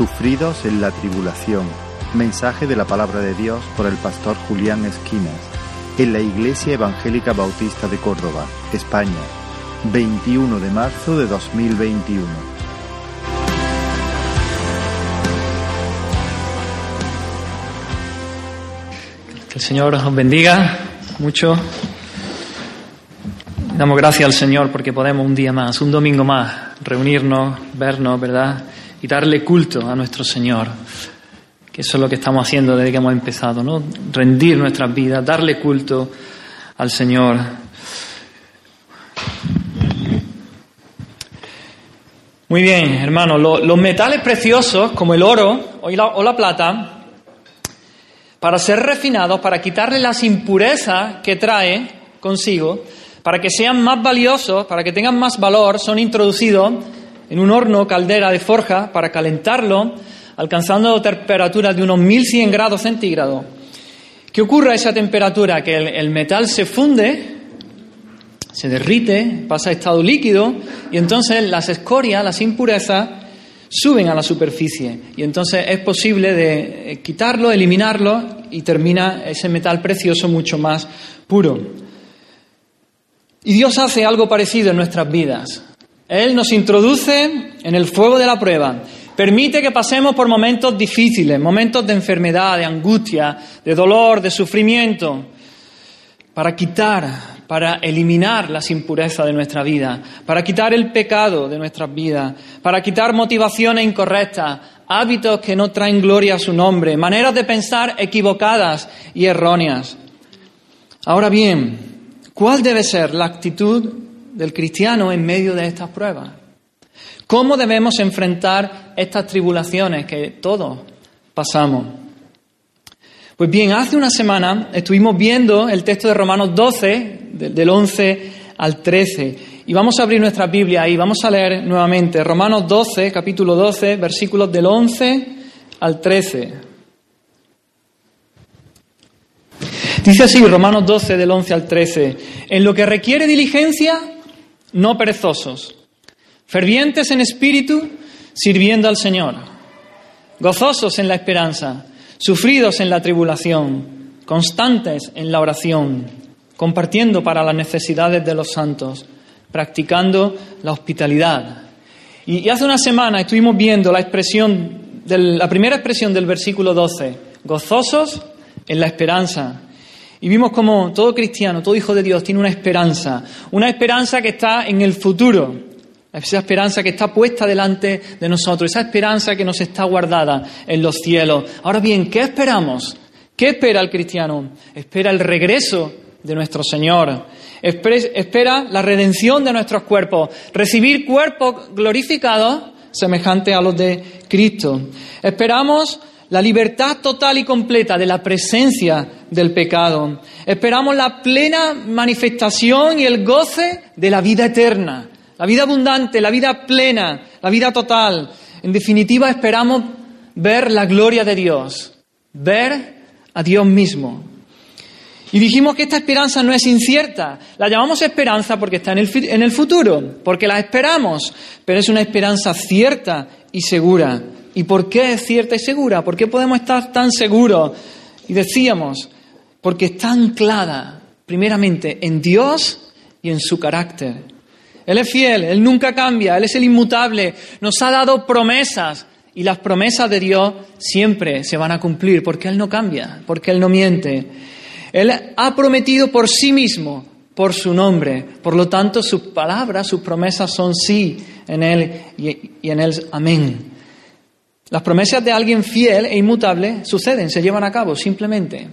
Sufridos en la tribulación. Mensaje de la palabra de Dios por el pastor Julián Esquinas en la Iglesia Evangélica Bautista de Córdoba, España, 21 de marzo de 2021. Que el Señor os bendiga mucho. Damos gracias al Señor porque podemos un día más, un domingo más, reunirnos, vernos, ¿verdad? Y darle culto a nuestro Señor. Que eso es lo que estamos haciendo desde que hemos empezado, ¿no? Rendir nuestras vidas, darle culto al Señor. Muy bien, hermanos, lo- los metales preciosos, como el oro o la, o la plata, para ser refinados, para quitarle las impurezas que trae consigo, para que sean más valiosos, para que tengan más valor, son introducidos en un horno caldera de forja para calentarlo, alcanzando temperaturas de unos 1100 grados centígrados. ¿Qué ocurre a esa temperatura? Que el, el metal se funde, se derrite, pasa a estado líquido y entonces las escorias, las impurezas, suben a la superficie y entonces es posible de eh, quitarlo, eliminarlo y termina ese metal precioso mucho más puro. Y Dios hace algo parecido en nuestras vidas. Él nos introduce en el fuego de la prueba, permite que pasemos por momentos difíciles, momentos de enfermedad, de angustia, de dolor, de sufrimiento, para quitar, para eliminar las impurezas de nuestra vida, para quitar el pecado de nuestras vidas, para quitar motivaciones incorrectas, hábitos que no traen gloria a su nombre, maneras de pensar equivocadas y erróneas. Ahora bien, ¿cuál debe ser la actitud del cristiano en medio de estas pruebas? ¿Cómo debemos enfrentar estas tribulaciones que todos pasamos? Pues bien, hace una semana estuvimos viendo el texto de Romanos 12, de- del 11 al 13, y vamos a abrir nuestra Biblia ahí, vamos a leer nuevamente Romanos 12, capítulo 12, versículos del 11 al 13. Dice así, Romanos 12, del 11 al 13, en lo que requiere diligencia, no perezosos, fervientes en espíritu, sirviendo al Señor, gozosos en la esperanza, sufridos en la tribulación, constantes en la oración, compartiendo para las necesidades de los santos, practicando la hospitalidad. Y, hace una semana estuvimos viendo la expresión, del- la primera expresión del versículo 12, gozosos en la esperanza. Y vimos como todo cristiano, todo hijo de Dios tiene una esperanza, una esperanza que está en el futuro, esa esperanza que está puesta delante de nosotros, esa esperanza que nos está guardada en los cielos. Ahora bien, ¿qué esperamos? ¿Qué espera el cristiano? Espera el regreso de nuestro Señor, espera la redención de nuestros cuerpos, recibir cuerpos glorificados semejantes a los de Cristo. Esperamos la libertad total y completa de la presencia del pecado. Esperamos la plena manifestación y el goce de la vida eterna, la vida abundante, la vida plena, la vida total. En definitiva, esperamos ver la gloria de Dios, ver a Dios mismo. Y dijimos que esta esperanza no es incierta. La llamamos esperanza porque está en el, futuro, porque la esperamos, pero es una esperanza cierta y segura. ¿Y por qué es cierta y segura? ¿Por qué podemos estar tan seguros? Y decíamos, porque está anclada primeramente en Dios y en su carácter. Él es fiel, Él nunca cambia, Él es el inmutable, nos ha dado promesas y las promesas de Dios siempre se van a cumplir porque Él no cambia, porque Él no miente. Él ha prometido por sí mismo, por su nombre, por lo tanto sus palabras, sus promesas son sí en Él y, en Él amén. Las promesas de alguien fiel e inmutable suceden, se llevan a cabo simplemente.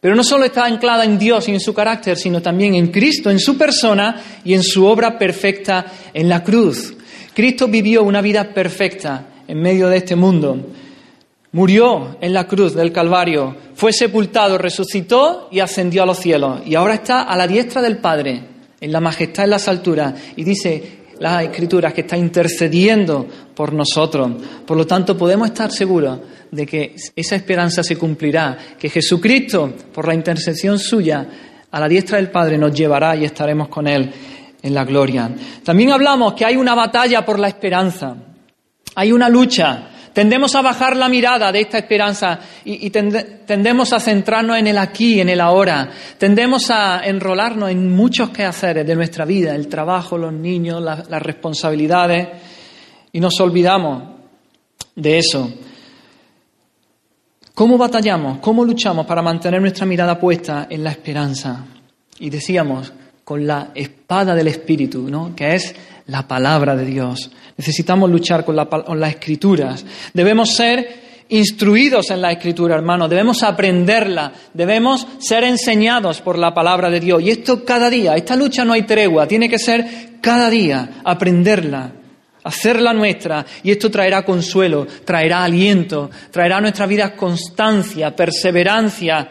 Pero no solo está anclada en Dios y en su carácter, sino también en Cristo, en su persona y en su obra perfecta en la cruz. Cristo vivió una vida perfecta en medio de este mundo. Murió en la cruz del Calvario, fue sepultado, resucitó y ascendió a los cielos. Y ahora está a la diestra del Padre, en la majestad en las alturas. Y dice las Escrituras que está intercediendo por nosotros. Por lo tanto, podemos estar seguros de que esa esperanza se cumplirá, que Jesucristo, por la intercesión suya, a la diestra del Padre nos llevará y estaremos con Él en la gloria. También hablamos que hay una batalla por la esperanza, hay una lucha Tendemos a bajar la mirada de esta esperanza y, tendemos a centrarnos en el aquí, en el ahora. Tendemos a enrolarnos en muchos quehaceres de nuestra vida, el trabajo, los niños, las responsabilidades, y nos olvidamos de eso. ¿Cómo batallamos? ¿Cómo luchamos para mantener nuestra mirada puesta en la esperanza? Y decíamos, con la espada del Espíritu, ¿no? que es la palabra de Dios. Necesitamos luchar con, las escrituras. Debemos ser instruidos en la escritura, hermanos. Debemos aprenderla. Debemos ser enseñados por la palabra de Dios. Y esto cada día. Esta lucha no hay tregua. Tiene que ser cada día aprenderla, hacerla nuestra. Y esto traerá consuelo, traerá aliento, traerá a nuestra vida constancia, perseverancia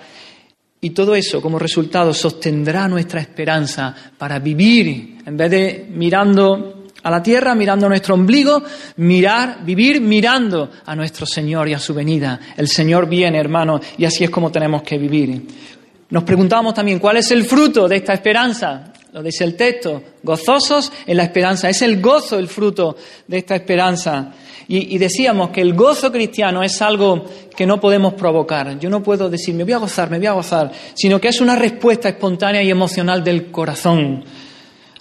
y todo eso, como resultado, sostendrá nuestra esperanza para vivir, en vez de mirando a la tierra, mirando a nuestro ombligo, mirar, vivir mirando a nuestro Señor y a su venida. El Señor viene, hermano, y así es como tenemos que vivir. Nos preguntamos también, ¿cuál es el fruto de esta esperanza? Lo dice el texto, gozosos en la esperanza. Es el gozo el fruto de esta esperanza. Y, decíamos que el gozo cristiano es algo que no podemos provocar. Yo no puedo decir, me voy a gozar, me voy a gozar, sino que es una respuesta espontánea y emocional del corazón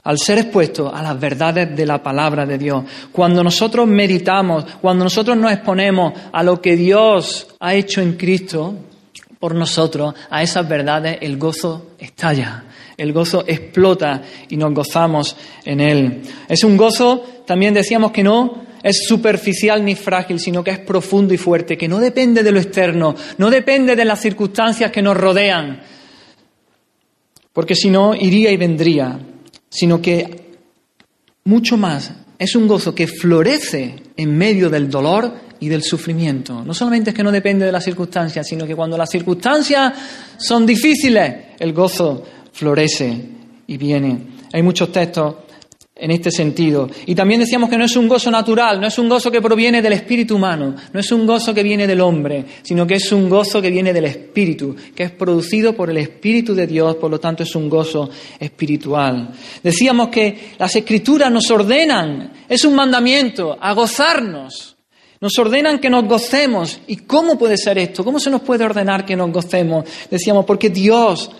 al ser expuesto a las verdades de la palabra de Dios. Cuando nosotros meditamos, cuando nosotros nos exponemos a lo que Dios ha hecho en Cristo por nosotros, a esas verdades, el gozo estalla, el gozo explota y nos gozamos en Él. Es un gozo, también decíamos que no es superficial ni frágil, sino que es profundo y fuerte, que no depende de lo externo, no depende de las circunstancias que nos rodean, porque si no, iría y vendría, sino que mucho más es un gozo que florece en medio del dolor y del sufrimiento. No solamente es que no depende de las circunstancias, sino que cuando las circunstancias son difíciles, el gozo florece y viene. Hay muchos textos en este sentido. Y también decíamos que no es un gozo natural, no es un gozo que proviene del espíritu humano, no es un gozo que viene del hombre, sino que es un gozo que viene del espíritu, que es producido por el espíritu de Dios, por lo tanto es un gozo espiritual. Decíamos que las escrituras nos ordenan, es un mandamiento, a gozarnos. Nos ordenan que nos gocemos. ¿Y cómo puede ser esto? ¿Cómo se nos puede ordenar que nos gocemos? Decíamos, porque Dios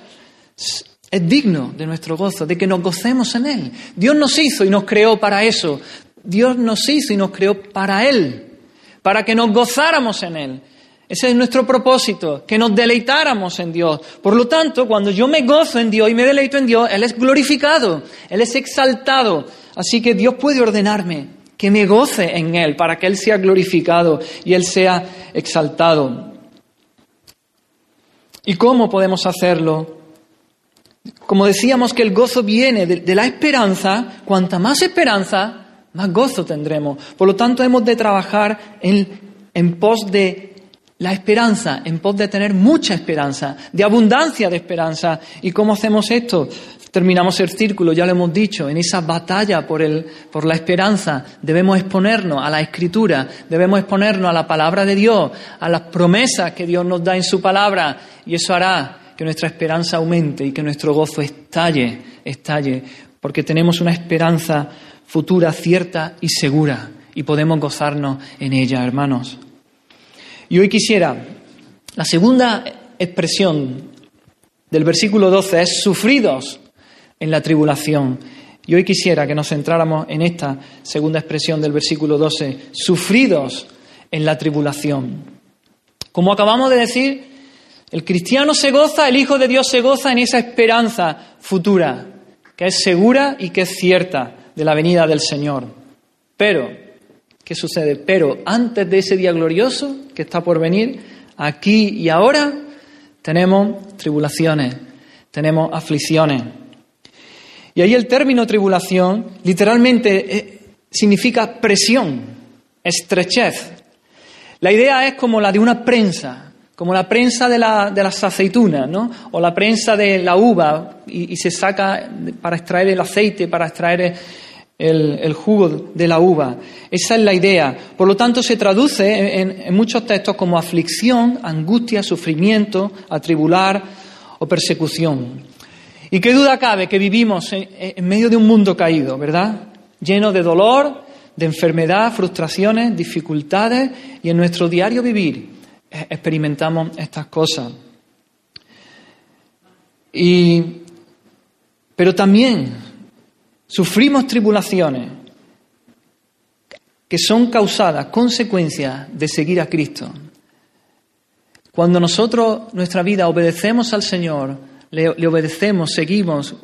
es digno de nuestro gozo, de que nos gocemos en Él. Dios nos hizo y nos creó para eso. Dios nos hizo y nos creó para Él, para que nos gozáramos en Él. Ese es nuestro propósito, que nos deleitáramos en Dios. Por lo tanto, cuando yo me gozo en Dios y me deleito en Dios, Él es glorificado, Él es exaltado. Así que Dios puede ordenarme que me goce en Él para que Él sea glorificado y Él sea exaltado. ¿Y cómo podemos hacerlo? Como decíamos que el gozo viene de, la esperanza, cuanta más esperanza, más gozo tendremos. Por lo tanto, hemos de trabajar en, pos de la esperanza, en pos de tener mucha esperanza, de abundancia de esperanza. ¿Y cómo hacemos esto? Terminamos el círculo, ya lo hemos dicho, en esa batalla por, por la esperanza debemos exponernos a la escritura, debemos exponernos a la palabra de Dios, a las promesas que Dios nos da en su palabra, y eso hará que nuestra esperanza aumente y que nuestro gozo estalle, estalle, porque tenemos una esperanza futura cierta y segura y podemos gozarnos en ella, hermanos. Y hoy quisiera, la segunda expresión del versículo 12 es sufridos en la tribulación. Y hoy quisiera que nos centráramos en esta segunda expresión del versículo 12, sufridos en la tribulación. Como acabamos de decir, el cristiano se goza, el Hijo de Dios se goza en esa esperanza futura, que es segura y que es cierta de la venida del Señor. Pero, ¿qué sucede? Pero antes de ese día glorioso que está por venir, aquí y ahora, tenemos tribulaciones, tenemos aflicciones. Y ahí el término tribulación literalmente eh, significa presión, estrechez. La idea es como la de una prensa, como la prensa de, las aceitunas, ¿no? O la prensa de la uva y, se saca para extraer el aceite, para extraer el, jugo de la uva. Esa es la idea. Por lo tanto, se traduce en, muchos textos como aflicción, angustia, sufrimiento, atribular o persecución. Y qué duda cabe que vivimos en medio de un mundo caído, ¿verdad? Lleno de dolor, de enfermedad, frustraciones, dificultades y en nuestro diario vivir experimentamos estas cosas. Y, pero también sufrimos tribulaciones que son causadas, consecuencias de seguir a Cristo. Cuando nosotros, nuestra vida, obedecemos al Señor, le, obedecemos, seguimos,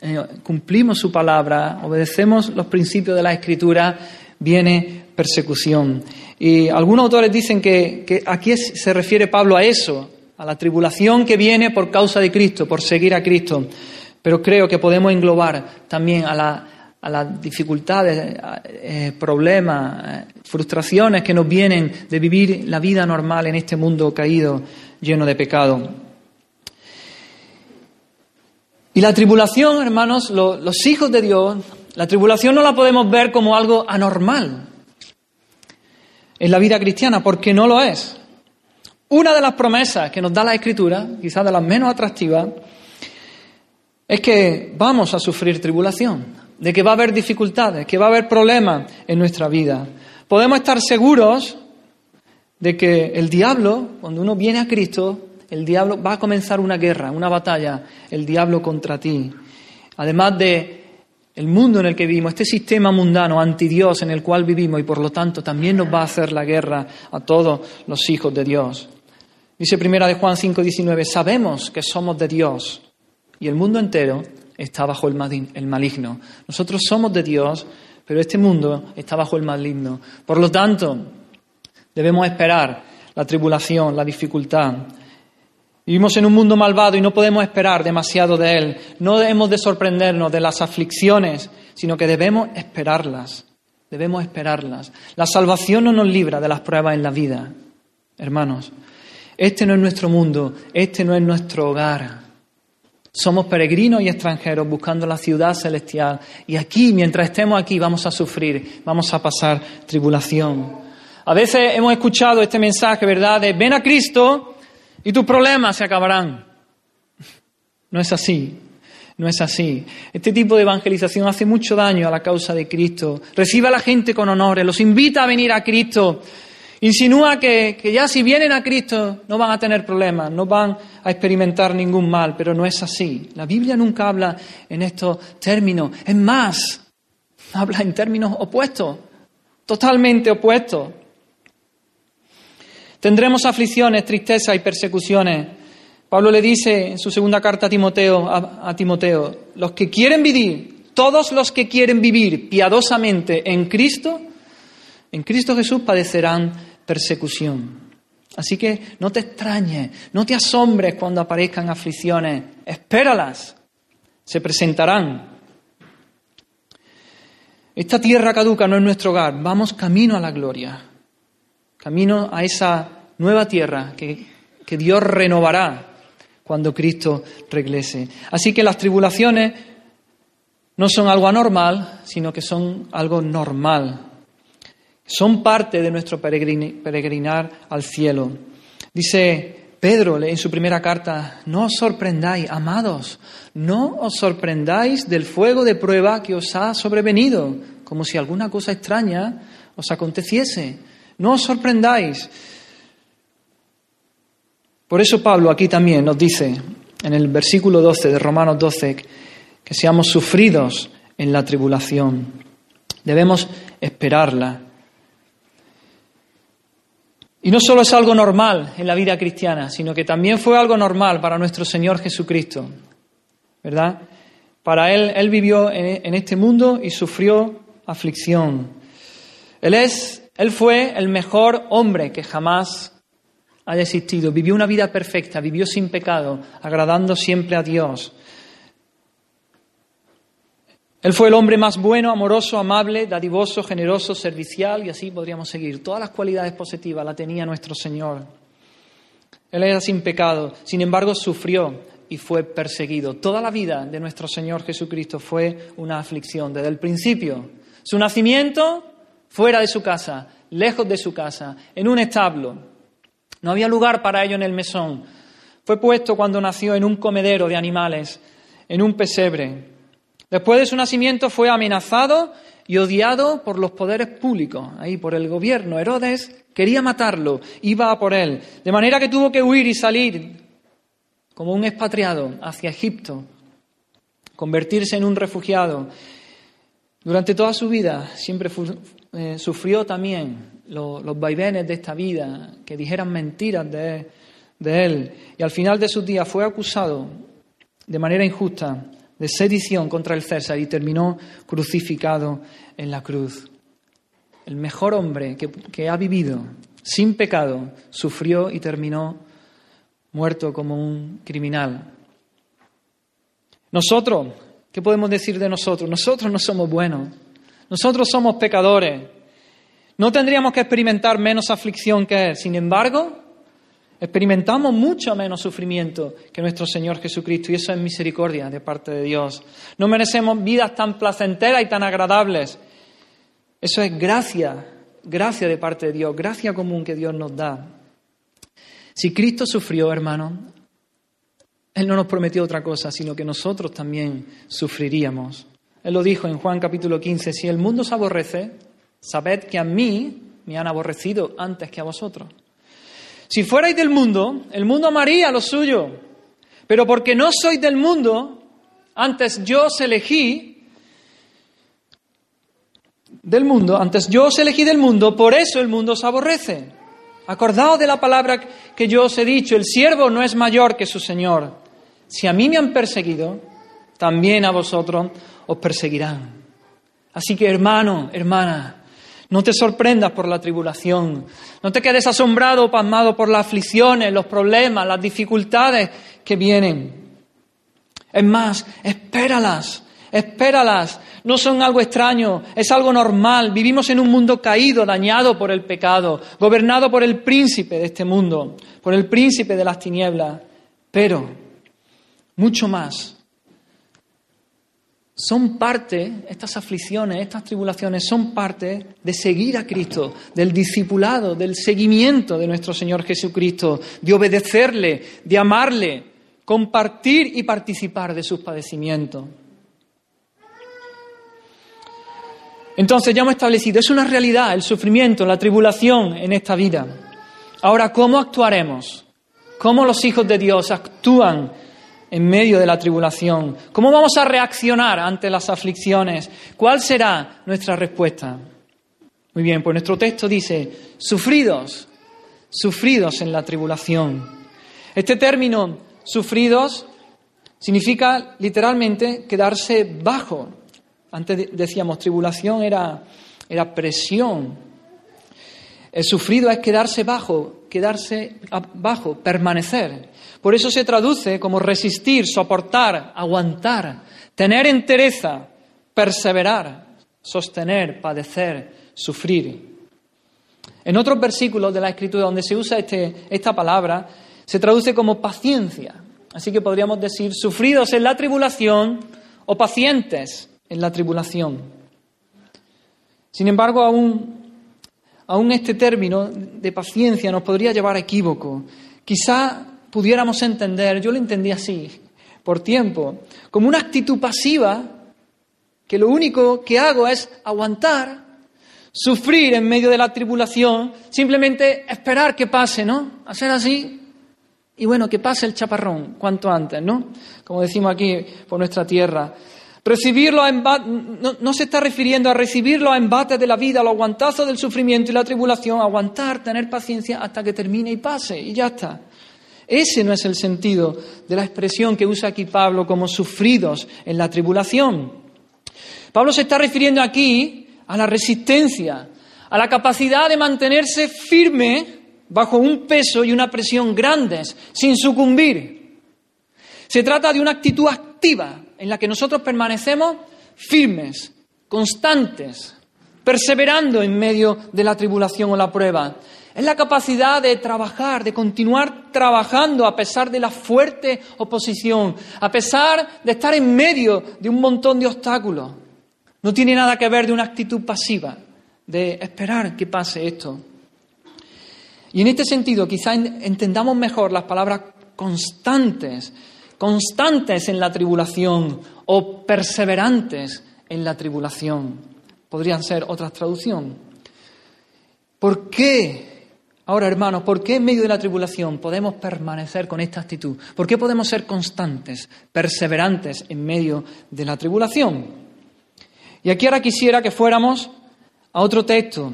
eh, cumplimos su palabra, obedecemos los principios de la Escritura, viene persecución. Y algunos autores dicen que, que aquí se refiere Pablo a eso, a la tribulación que viene por causa de Cristo, por seguir a Cristo. Pero creo que podemos englobar también a, la, a las dificultades, eh, problemas, eh, frustraciones que nos vienen de vivir la vida normal en este mundo caído, lleno de pecado. Y la tribulación, hermanos, los hijos de Dios, la tribulación no la podemos ver como algo anormal en la vida cristiana, porque no lo es. Una de las promesas que nos da la Escritura, quizás de las menos atractivas, es que vamos a sufrir tribulación, de que va a haber dificultades, que va a haber problemas en nuestra vida. Podemos estar seguros de que el diablo, cuando uno viene a Cristo, el diablo va a comenzar una guerra, una batalla, el diablo contra ti. Además de el mundo en el que vivimos, este sistema mundano anti Dios en el cual vivimos y por lo tanto también nos va a hacer la guerra a todos los hijos de Dios. Dice primera de Juan 5:19, sabemos que somos de Dios y el mundo entero está bajo el maligno. Nosotros somos de Dios, pero este mundo está bajo el maligno. Por lo tanto, debemos esperar la tribulación, la dificultad. Vivimos en un mundo malvado y no podemos esperar demasiado de él. No debemos de sorprendernos de las aflicciones, sino que debemos esperarlas. Debemos esperarlas. La salvación no nos libra de las pruebas en la vida, hermanos. Este no es nuestro mundo, este no es nuestro hogar. Somos peregrinos y extranjeros buscando la ciudad celestial. Y aquí, mientras estemos aquí, vamos a sufrir, vamos a pasar tribulación. A veces hemos escuchado este mensaje, ¿verdad? De ven a Cristo y tus problemas se acabarán. No es así. No es así. Este tipo de evangelización hace mucho daño a la causa de Cristo. Recibe a la gente con honores, los invita a venir a Cristo, Insinúa que, ya si vienen a Cristo no van a tener problemas, no van a experimentar ningún mal, pero no es así. La Biblia nunca habla en estos términos. Es más, habla en términos opuestos, totalmente opuestos. Tendremos aflicciones, tristeza y persecuciones. Pablo le dice en su segunda carta a Timoteo, a Timoteo, los que quieren vivir, todos los que quieren vivir piadosamente en Cristo, en Cristo Jesús padecerán persecución. Así que no te extrañes, no te asombres cuando aparezcan aflicciones, espéralas, se presentarán. Esta tierra caduca no es nuestro hogar, vamos camino a la gloria, camino a esa nueva tierra que, que Dios renovará cuando Cristo regrese. Así que las tribulaciones no son algo anormal, sino que son algo normal son parte de nuestro peregrinar al cielo. Dice Pedro en su primera carta, no os sorprendáis, amados, no os sorprendáis del fuego de prueba que os ha sobrevenido, como si alguna cosa extraña os aconteciese. No os sorprendáis. Por eso Pablo aquí también nos dice, en el versículo 12 de Romanos 12, que seamos sufridos en la tribulación. Debemos esperarla. Y no solo es algo normal en la vida cristiana, sino que también fue algo normal para nuestro Señor Jesucristo, ¿verdad? Para Él, Él vivió en, este mundo y sufrió aflicción. Él, es, él fue el mejor hombre que jamás haya existido. Vivió una vida perfecta, vivió sin pecado, agradando siempre a Dios. Él fue el hombre más bueno, amoroso, amable, dadivoso, generoso, servicial y así podríamos seguir. Todas las cualidades positivas la tenía nuestro Señor. Él era sin pecado, sin embargo sufrió y fue perseguido. Toda la vida de nuestro Señor Jesucristo fue una aflicción desde el principio. Su nacimiento fuera de su casa, lejos de su casa, en un establo. No había lugar para ello en el mesón. Fue puesto cuando nació en un comedero de animales, en un pesebre. Después de su nacimiento fue amenazado y odiado por los poderes públicos, ahí por el gobierno. Herodes quería matarlo, iba a por él, de manera que tuvo que huir y salir como un expatriado hacia Egipto, convertirse en un refugiado. Durante toda su vida siempre eh, sufrió también los vaivenes de esta vida, que dijeran mentiras de, de él, y al final de sus días fue acusado de manera injusta de sedición contra el César y terminó crucificado en la cruz. El mejor hombre que, ha vivido sin pecado sufrió y terminó muerto como un criminal. Nosotros, ¿qué podemos decir de nosotros? Nosotros no somos buenos, nosotros somos pecadores. No tendríamos que experimentar menos aflicción que Él. Sin embargo, Experimentamos mucho menos sufrimiento que nuestro Señor Jesucristo y eso es misericordia de parte de Dios. No merecemos vidas tan placenteras y tan agradables. Eso es gracia, gracia de parte de Dios, gracia común que Dios nos da. Si Cristo sufrió, hermano, Él no nos prometió otra cosa, sino que nosotros también sufriríamos. Él lo dijo en Juan capítulo 15, si el mundo se aborrece, sabed que a mí me han aborrecido antes que a vosotros. Si fuerais del mundo, el mundo amaría lo suyo. Pero porque no sois del mundo, antes yo os elegí del mundo, antes yo os elegí del mundo, por eso el mundo os aborrece. Acordaos de la palabra que yo os he dicho, el siervo no es mayor que su Señor. Si a mí me han perseguido, también a vosotros os perseguirán. Así que hermano, hermana, no te sorprendas por la tribulación. No te quedes asombrado o pasmado por las aflicciones, los problemas, las dificultades que vienen. Es más, espéralas, espéralas. No son algo extraño, es algo normal. Vivimos en un mundo caído, dañado por el pecado, gobernado por el príncipe de este mundo, por el príncipe de las tinieblas. Pero, mucho más, son parte, estas aflicciones, estas tribulaciones son parte de seguir a Cristo, del discipulado, del seguimiento de nuestro Señor Jesucristo, de obedecerle, de amarle, compartir y participar de sus padecimientos. Entonces ya hemos establecido, es una realidad el sufrimiento, la tribulación en esta vida. Ahora, ¿cómo actuaremos? ¿Cómo los hijos de Dios actúan en medio de la tribulación? ¿Cómo vamos a reaccionar ante las aflicciones? ¿Cuál será nuestra respuesta? Muy bien, pues nuestro texto dice, sufridos, sufridos en la tribulación. Este término, sufridos, significa literalmente quedarse bajo. Antes decíamos, tribulación era, era presión. El sufrido es quedarse bajo, quedarse bajo, permanecer. Por eso se traduce como resistir, soportar, aguantar, tener entereza, perseverar, sostener, padecer, sufrir. En otros versículos de la Escritura donde se usa este, esta palabra, se traduce como paciencia. Así que podríamos decir sufridos en la tribulación o pacientes en la tribulación. Sin embargo, aún, aún este término de paciencia nos podría llevar a equívoco. Quizá pudiéramos entender, yo lo entendí así, por tiempo, como una actitud pasiva que lo único que hago es aguantar, sufrir en medio de la tribulación, simplemente esperar que pase, ¿no? Hacer así y bueno, que pase el chaparrón cuanto antes, ¿no? Como decimos aquí por nuestra tierra. Recibirlo a no, no, se está refiriendo a recibirlo a embates de la vida, los aguantazos del sufrimiento y la tribulación, aguantar, tener paciencia hasta que termine y pase y ya está. Ese no es el sentido de la expresión que usa aquí Pablo como sufridos en la tribulación. Pablo se está refiriendo aquí a la resistencia, a la capacidad de mantenerse firme bajo un peso y una presión grandes, sin sucumbir. Se trata de una actitud activa en la que nosotros permanecemos firmes, constantes, perseverando en medio de la tribulación o la prueba. Es la capacidad de trabajar, de continuar trabajando a pesar de la fuerte oposición, a pesar de estar en medio de un montón de obstáculos. No tiene nada que ver de una actitud pasiva, de esperar que pase esto. Y en este sentido, quizá entendamos mejor las palabras constantes constantes en la tribulación o perseverantes en la tribulación. Podrían ser otras traducciones. ¿Por qué, ahora hermanos, por qué en medio de la tribulación podemos permanecer con esta actitud? ¿Por qué podemos ser constantes, perseverantes en medio de la tribulación? Y aquí ahora quisiera que fuéramos a otro texto,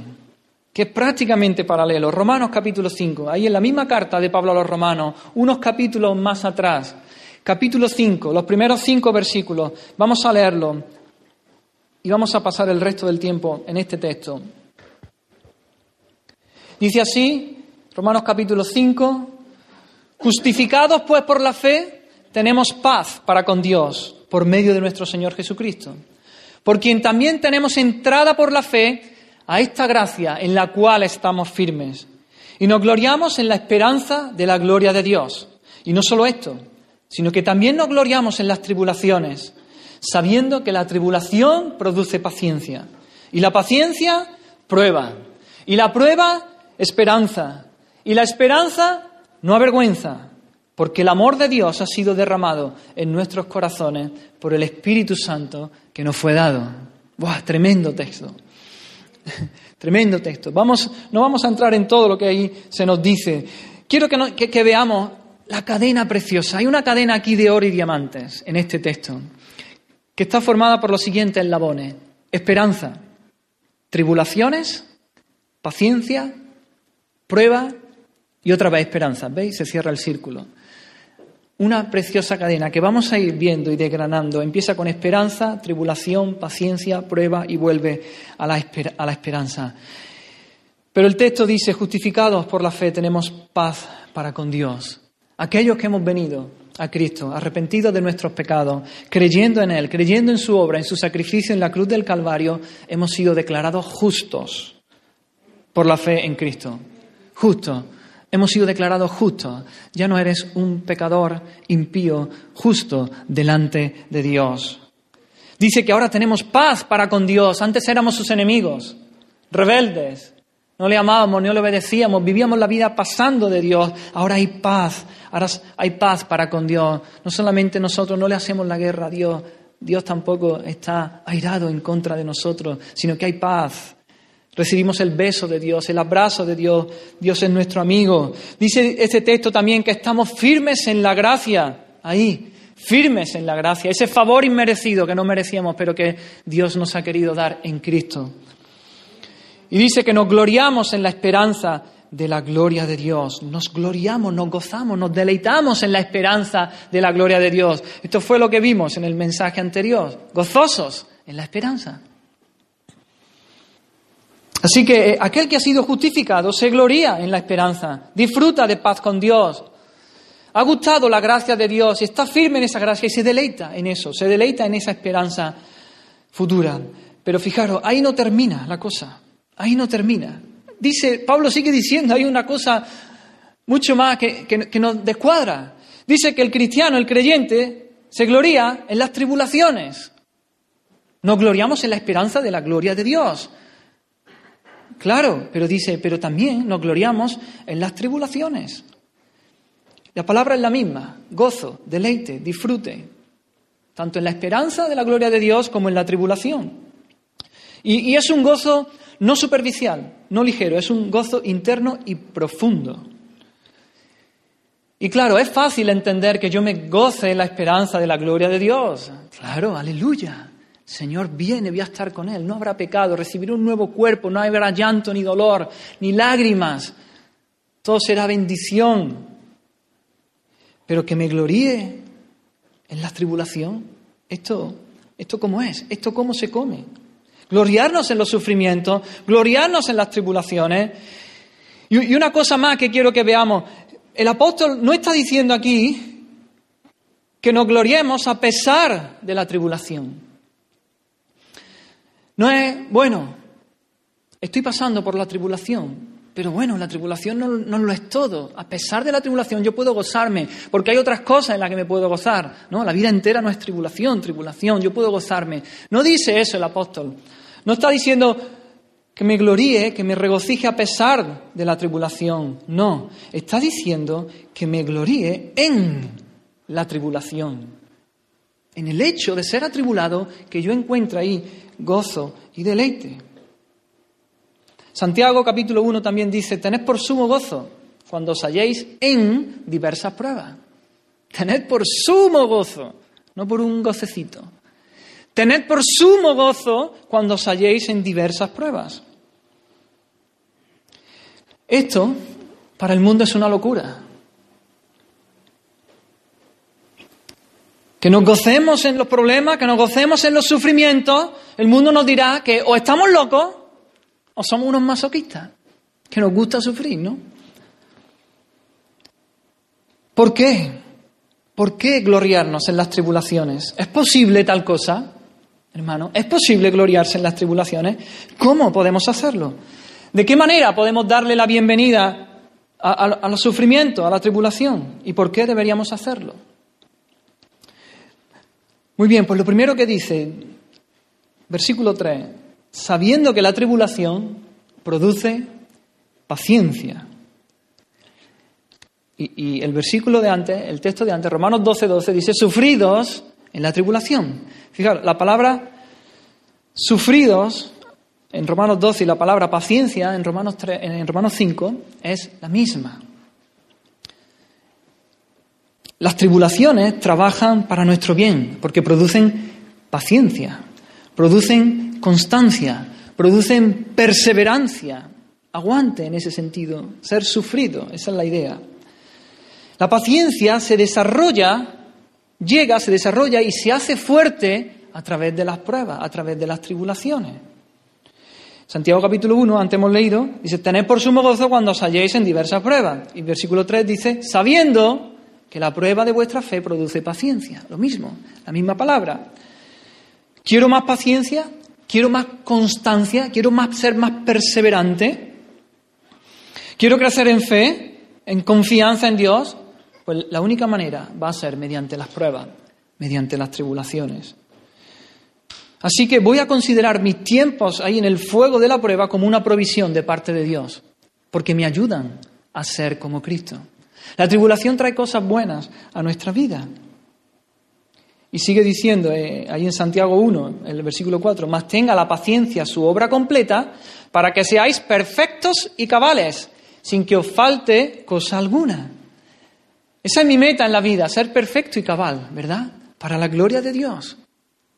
que es prácticamente paralelo, Romanos capítulo 5, ahí en la misma carta de Pablo a los Romanos, unos capítulos más atrás, capítulo 5, los primeros cinco versículos, vamos a leerlo y vamos a pasar el resto del tiempo en este texto. Dice así, Romanos capítulo 5, justificados pues por la fe, tenemos paz para con Dios por medio de nuestro Señor Jesucristo, por quien también tenemos entrada por la fe a esta gracia en la cual estamos firmes. Y nos gloriamos en la esperanza de la gloria de Dios. Y no solo esto, sino que también nos gloriamos en las tribulaciones, sabiendo que la tribulación produce paciencia. Y la paciencia, prueba. Y la prueba, esperanza. Y la esperanza, no avergüenza, porque el amor de Dios ha sido derramado en nuestros corazones por el Espíritu Santo que nos fue dado. ¡Buah! Tremendo texto. Tremendo texto. Vamos, no vamos a entrar en todo lo que ahí se nos dice. Quiero que, que veamos la cadena preciosa. Hay una cadena aquí de oro y diamantes en este texto, está formada por los siguientes eslabones. Esperanza, tribulaciones, paciencia, prueba y otra vez esperanza. ¿Veis? Se cierra el círculo una preciosa cadena que vamos a ir viendo y desgranando. Empieza con esperanza, tribulación, paciencia, prueba y vuelve a la esperanza. Pero el texto dice, justificados por la fe tenemos paz para con Dios. Aquellos que hemos venido a Cristo, arrepentidos de nuestros pecados, creyendo en Él, creyendo en su obra, en su sacrificio en la cruz del Calvario, hemos sido declarados justos por la fe en Cristo. Justos Hemos sido declarados justos. Ya no eres un pecador impío, justo delante de Dios. Dice que ahora tenemos paz para con Dios. Antes éramos sus enemigos, rebeldes. No le amábamos, no le obedecíamos, vivíamos la vida pasando de Dios. Ahora hay paz, ahora hay paz para con Dios. No solamente nosotros no le hacemos la guerra a Dios, Dios tampoco está airado en contra de nosotros, sino que hay paz. Recibimos el beso de Dios, el abrazo de Dios. Dios es nuestro amigo. Dice este texto también que estamos firmes en la gracia. Ahí, firmes en la gracia. Ese favor inmerecido que no merecíamos, pero que Dios nos ha querido dar en Cristo. Y dice que nos gloriamos en la esperanza de la gloria de Dios. Nos gloriamos, nos gozamos, nos deleitamos en la esperanza de la gloria de Dios. Esto fue lo que vimos en el mensaje anterior. Gozosos en la esperanza. Así que eh, aquel que ha sido justificado se gloría en la esperanza, disfruta de paz con Dios, ha gustado la gracia de Dios y está firme en esa gracia y se deleita en eso, se deleita en esa esperanza futura. Pero fijaros, ahí no termina la cosa, ahí no termina. Dice, Pablo sigue diciendo, hay una cosa mucho más que, que nos descuadra. Dice que el cristiano, el creyente, se gloría en las tribulaciones. Nos gloriamos en la esperanza de la gloria de Dios. Claro, pero dice, pero también nos gloriamos en las tribulaciones. La palabra es la misma, gozo, deleite, disfrute, tanto en la esperanza de la gloria de Dios como en la tribulación. Y, es un gozo no superficial, no ligero, es un gozo interno y profundo. Y claro, es fácil entender que yo me goce en la esperanza de la gloria de Dios. Claro, aleluya. Señor viene, voy a estar con Él, no habrá pecado, recibiré un nuevo cuerpo, no habrá llanto ni dolor, ni lágrimas, todo será bendición. Pero que me gloríe en la tribulación, esto, esto cómo es, esto cómo se come. Gloriarnos en los sufrimientos, gloriarnos en las tribulaciones. Y, una cosa más que quiero que veamos, el apóstol no está diciendo aquí que nos gloriemos a pesar de la tribulación. No es, bueno, estoy pasando por la tribulación, pero bueno, la tribulación no, no, lo es todo. A pesar de la tribulación yo puedo gozarme, porque hay otras cosas en las que me puedo gozar. ¿no? La vida entera no es tribulación, tribulación, yo puedo gozarme. No dice eso el apóstol. No está diciendo que me gloríe, que me regocije a pesar de la tribulación. No, está diciendo que me gloríe en la tribulación. En el hecho de ser atribulado, que yo encuentro ahí gozo y deleite. Santiago capítulo 1 también dice, tened por sumo gozo cuando os halléis en diversas pruebas. Tened por sumo gozo, no por un gocecito. Tened por sumo gozo cuando os halléis en diversas pruebas. Esto para el mundo es una locura. Que nos gocemos en los problemas, que nos gocemos en los sufrimientos, el mundo nos dirá que o estamos locos o somos unos masoquistas, que nos gusta sufrir, ¿no? ¿Por qué? ¿Por qué gloriarnos en las tribulaciones? ¿Es posible tal cosa, hermano? ¿Es posible gloriarse en las tribulaciones? ¿Cómo podemos hacerlo? ¿De qué manera podemos darle la bienvenida a, los sufrimientos, a la tribulación? ¿Y por qué deberíamos hacerlo? Muy bien, pues lo primero que dice, versículo 3, sabiendo que la tribulación produce paciencia. Y, el versículo de antes, el texto de antes, Romanos 12, 12, dice, sufridos en la tribulación. Fijaros, la palabra sufridos en Romanos 12 y la palabra paciencia en Romanos, 3, en Romanos 5 es la misma. Las tribulaciones trabajan para nuestro bien porque producen paciencia, producen constancia, producen perseverancia, aguante en ese sentido, ser sufrido, esa es la idea. La paciencia se desarrolla, llega, se desarrolla y se hace fuerte a través de las pruebas, a través de las tribulaciones. Santiago capítulo 1, antes hemos leído, dice, tened por sumo gozo cuando os halléis en diversas pruebas. Y versículo 3 dice, sabiendo que la prueba de vuestra fe produce paciencia. Lo mismo, la misma palabra. Quiero más paciencia, quiero más constancia, quiero ser más perseverante, quiero crecer en fe, en confianza en Dios. Pues la única manera va a ser mediante las pruebas, mediante las tribulaciones. Así que voy a considerar mis tiempos ahí en el fuego de la prueba como una provisión de parte de Dios, porque me ayudan a ser como Cristo. La tribulación trae cosas buenas a nuestra vida. Y sigue diciendo eh, ahí en Santiago 1, el versículo 4, más tenga la paciencia su obra completa para que seáis perfectos y cabales, sin que os falte cosa alguna. Esa es mi meta en la vida, ser perfecto y cabal, ¿verdad? Para la gloria de Dios.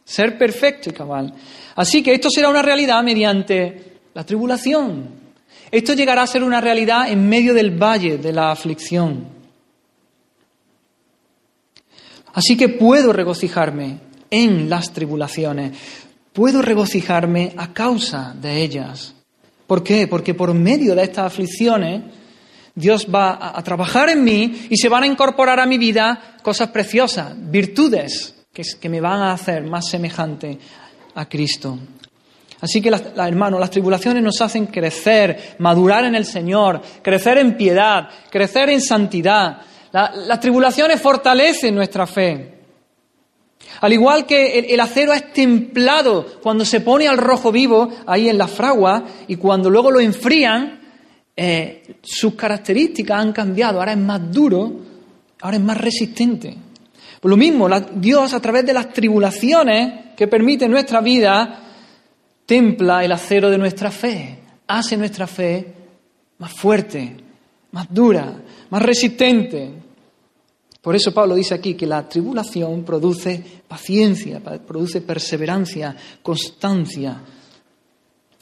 Ser perfecto y cabal. Así que esto será una realidad mediante la tribulación, esto llegará a ser una realidad en medio del valle de la aflicción. Así que puedo regocijarme en las tribulaciones, puedo regocijarme a causa de ellas. ¿Por qué? Porque por medio de estas aflicciones Dios va a, trabajar en mí y se van a incorporar a mi vida cosas preciosas, virtudes que, me van a hacer más semejante a Cristo. Así que, hermanos, las tribulaciones nos hacen crecer, madurar en el Señor, crecer en piedad, crecer en santidad. Las tribulaciones fortalecen nuestra fe. Al igual que el, acero es templado cuando se pone al rojo vivo ahí en la fragua y cuando luego lo enfrían, eh, sus características han cambiado. Ahora es más duro, ahora es más resistente. Por lo mismo, Dios a través de las tribulaciones que permite nuestra vida, templa el acero de nuestra fe, hace nuestra fe más fuerte, más dura, más resistente. Por eso Pablo dice aquí que la tribulación produce paciencia, produce perseverancia, constancia,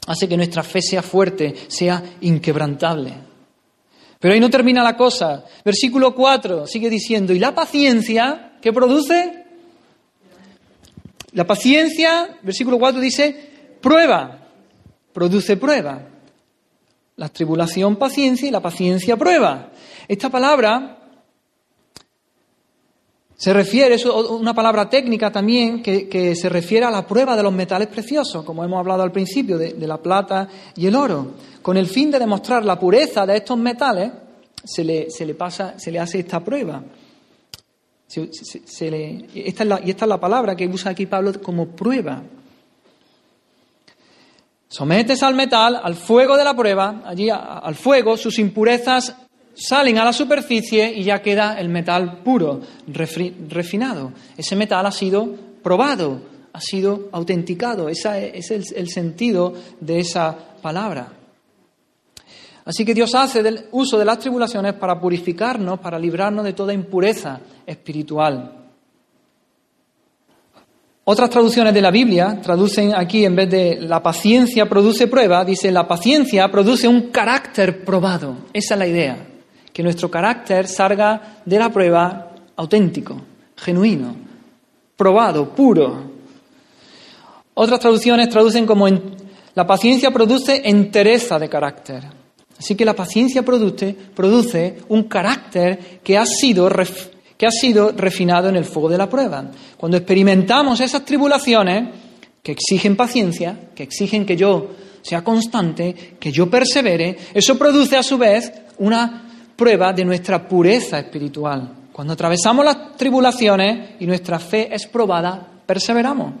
hace que nuestra fe sea fuerte, sea inquebrantable. Pero ahí no termina la cosa. Versículo 4 sigue diciendo, ¿y la paciencia qué produce? La paciencia, versículo 4 dice, Prueba, produce prueba. La tribulación, paciencia y la paciencia, prueba. Esta palabra se refiere, es una palabra técnica también que, se refiere a la prueba de los metales preciosos, como hemos hablado al principio, de, la plata y el oro. Con el fin de demostrar la pureza de estos metales, se le, se le pasa, se le hace esta prueba. esta y esta es la palabra que usa aquí Pablo como prueba. Sometes al metal, al fuego de la prueba, allí al fuego, sus impurezas salen a la superficie y ya queda el metal puro, refinado. Ese metal ha sido probado, ha sido autenticado. Ese es el, sentido de esa palabra. Así que Dios hace uso de las tribulaciones para purificarnos, para librarnos de toda impureza espiritual. Otras traducciones de la Biblia traducen aquí, en vez de la paciencia produce prueba, dice la paciencia produce un carácter probado. Esa es la idea, que nuestro carácter salga de la prueba auténtico, genuino, probado, puro. Otras traducciones traducen como la paciencia produce entereza de carácter. Así que la paciencia produce, produce un carácter que ha sido que ha sido refinado en el fuego de la prueba. Cuando experimentamos esas tribulaciones que exigen paciencia, que exigen que yo sea constante, que yo persevere, eso produce a su vez una prueba de nuestra pureza espiritual. Cuando atravesamos las tribulaciones y nuestra fe es probada, perseveramos.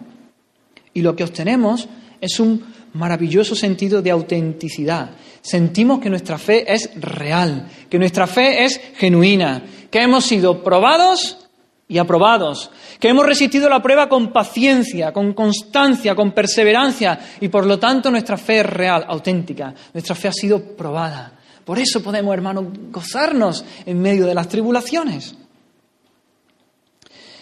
Y lo que obtenemos es un maravilloso sentido de autenticidad. Sentimos que nuestra fe es real, que nuestra fe es genuina, que hemos sido probados y aprobados, que hemos resistido la prueba con paciencia, con constancia, con perseverancia y por lo tanto nuestra fe es real, auténtica, nuestra fe ha sido probada. Por eso podemos, hermanos, gozarnos en medio de las tribulaciones.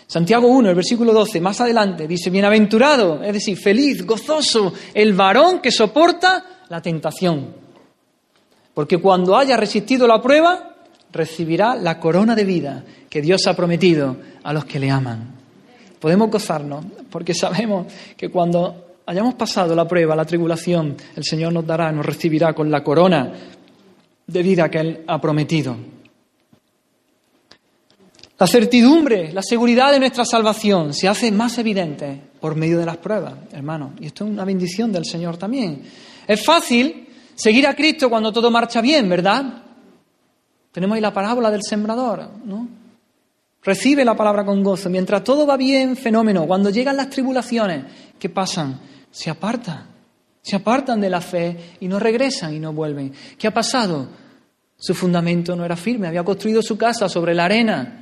Santiago 1, el versículo 12, más adelante, dice, bienaventurado, es decir, feliz, gozoso, el varón que soporta la tentación. Porque cuando haya resistido la prueba, recibirá la corona de vida que Dios ha prometido a los que le aman. Podemos gozarnos porque sabemos que cuando hayamos pasado la prueba, la tribulación, el Señor nos dará, nos recibirá con la corona de vida que Él ha prometido. La certidumbre, la seguridad de nuestra salvación se hace más evidente por medio de las pruebas, hermano. Y esto es una bendición del Señor también. Es fácil seguir a Cristo cuando todo marcha bien, ¿verdad? Tenemos ahí la parábola del sembrador, ¿no? Recibe la palabra con gozo. Mientras todo va bien, fenómeno. Cuando llegan las tribulaciones, ¿qué pasan? Se apartan. Se apartan de la fe y no regresan y no vuelven. ¿Qué ha pasado? Su fundamento no era firme. Había construido su casa sobre la arena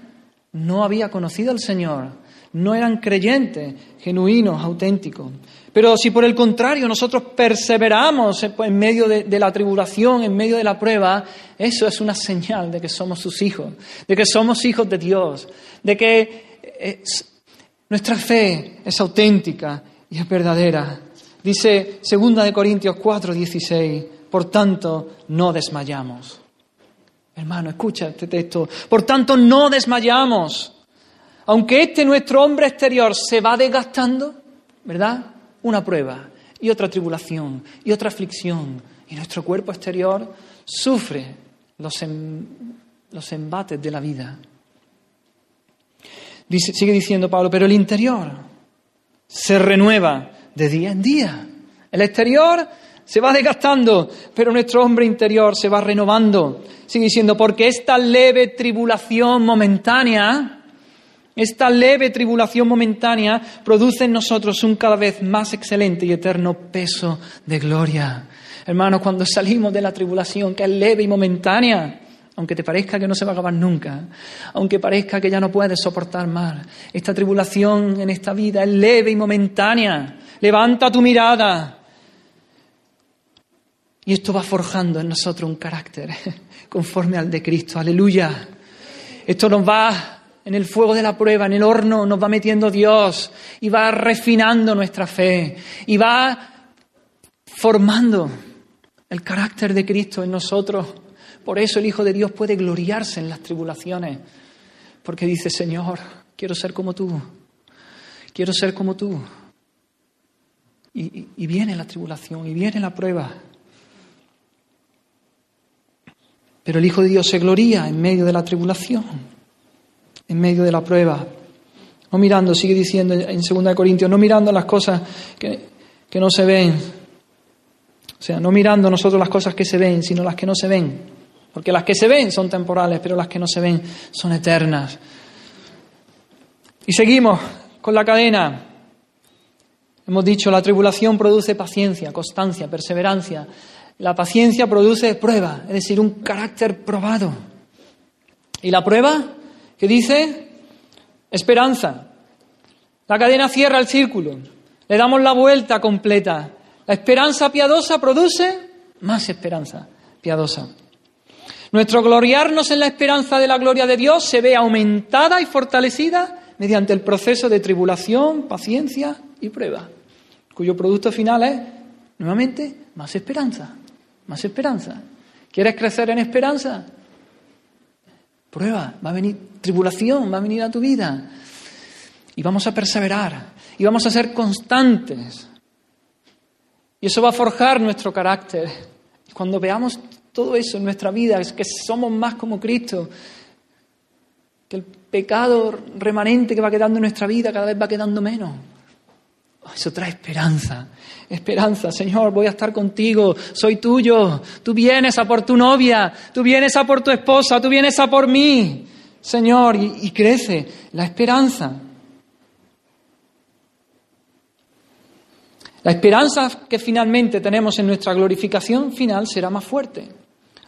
no había conocido al Señor, no eran creyentes genuinos, auténticos. Pero si por el contrario nosotros perseveramos en medio de, la tribulación, en medio de la prueba, eso es una señal de que somos sus hijos, de que somos hijos de Dios, de que nuestra fe es auténtica y es verdadera. Dice 2 de Corintios 4, 16, por tanto no desmayamos. Hermano, escucha este texto. Por tanto, no desmayamos. Aunque este nuestro hombre exterior se va desgastando, ¿verdad? Una prueba y otra tribulación y otra aflicción. Y nuestro cuerpo exterior sufre los, em, los embates de la vida. sigue diciendo Pablo, pero el interior se renueva de día en día. El exterior se va desgastando, pero nuestro hombre interior se va renovando. Sigue diciendo, porque esta leve tribulación momentánea, esta leve tribulación momentánea produce en nosotros un cada vez más excelente y eterno peso de gloria. Hermanos, cuando salimos de la tribulación, que es leve y momentánea, aunque te parezca que no se va a acabar nunca, aunque parezca que ya no puedes soportar más, esta tribulación en esta vida es leve y momentánea. Levanta tu mirada, y esto va forjando en nosotros un carácter conforme al de Cristo. Aleluya. Esto nos va en el fuego de la prueba, en el horno, nos va metiendo Dios y va refinando nuestra fe y va formando el carácter de Cristo en nosotros. Por eso el Hijo de Dios puede gloriarse en las tribulaciones, porque dice, Señor, quiero ser como tú, quiero ser como tú. Y, viene la tribulación, y viene la prueba. Pero el Hijo de Dios se gloría en medio de la tribulación, en medio de la prueba. No mirando, sigue diciendo en 2 Corintios, no mirando las cosas que, que no se ven. O sea, no mirando nosotros las cosas que se ven, sino las que no se ven. Porque las que se ven son temporales, pero las que no se ven son eternas. Y seguimos con la cadena. Hemos dicho, la tribulación produce paciencia, constancia, perseverancia. La paciencia produce prueba, es decir, un carácter probado. ¿Y la prueba? ¿Qué dice? Esperanza. La cadena cierra el círculo. Le damos la vuelta completa. La esperanza piadosa produce más esperanza piadosa. Nuestro gloriarnos en la esperanza de la gloria de Dios se ve aumentada y fortalecida mediante el proceso de tribulación, paciencia y prueba, cuyo producto final es, nuevamente, más esperanza, más esperanza. ¿Quieres crecer en esperanza? Prueba, va a venir tribulación, va a venir a tu vida. Y vamos a perseverar, y vamos a ser constantes. Y eso va a forjar nuestro carácter. Cuando veamos todo eso en nuestra vida, es que somos más como Cristo, que el pecado remanente que va quedando en nuestra vida cada vez va quedando menos. Eso trae esperanza, esperanza. Señor, voy a estar contigo, soy tuyo. Tú vienes a por tu novia, tú vienes a por tu esposa, tú vienes a por mí. Señor, y, y crece la esperanza. La esperanza que finalmente tenemos en nuestra glorificación final será más fuerte.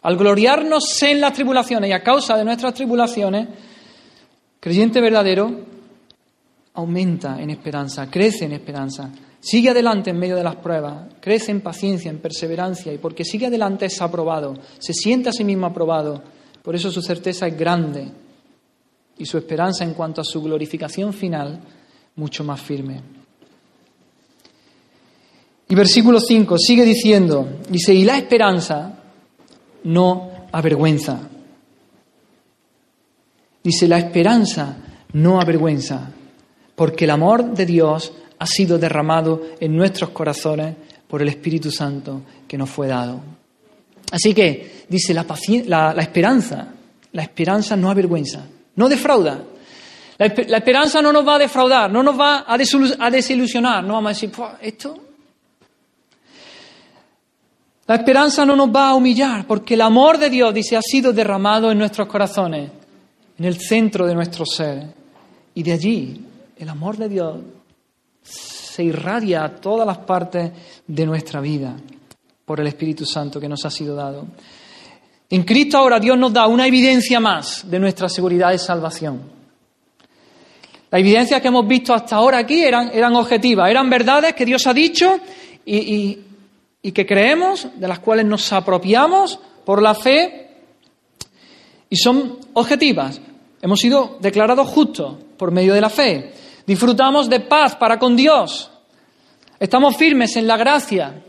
Al gloriarnos en las tribulaciones y a causa de nuestras tribulaciones, creyente verdadero aumenta en esperanza, crece en esperanza, sigue adelante en medio de las pruebas, crece en paciencia, en perseverancia, y porque sigue adelante es aprobado, se siente a sí mismo aprobado, por eso su certeza es grande y su esperanza en cuanto a su glorificación final mucho más firme. Y versículo 5 sigue diciendo, dice, y la esperanza no avergüenza. Dice, la esperanza no avergüenza, porque el amor de Dios ha sido derramado en nuestros corazones por el Espíritu Santo que nos fue dado. Así que, dice, la, esperanza, la esperanza no avergüenza, no defrauda. La, esperanza no nos va a defraudar, no nos va a, a desilusionar, no vamos a decir, esto la esperanza no nos va a humillar porque el amor de Dios, dice, ha sido derramado en nuestros corazones, en el centro de nuestro ser. Y de allí el amor de Dios se irradia a todas las partes de nuestra vida por el Espíritu Santo que nos ha sido dado. En Cristo ahora Dios nos da una evidencia más de nuestra seguridad de salvación. Las evidencias que hemos visto hasta ahora aquí eran, eran objetivas, eran verdades que Dios ha dicho y, y que creemos, de las cuales nos apropiamos por la fe y son objetivas. Hemos sido declarados justos por medio de la fe. Disfrutamos de paz para con Dios. Estamos firmes en la gracia.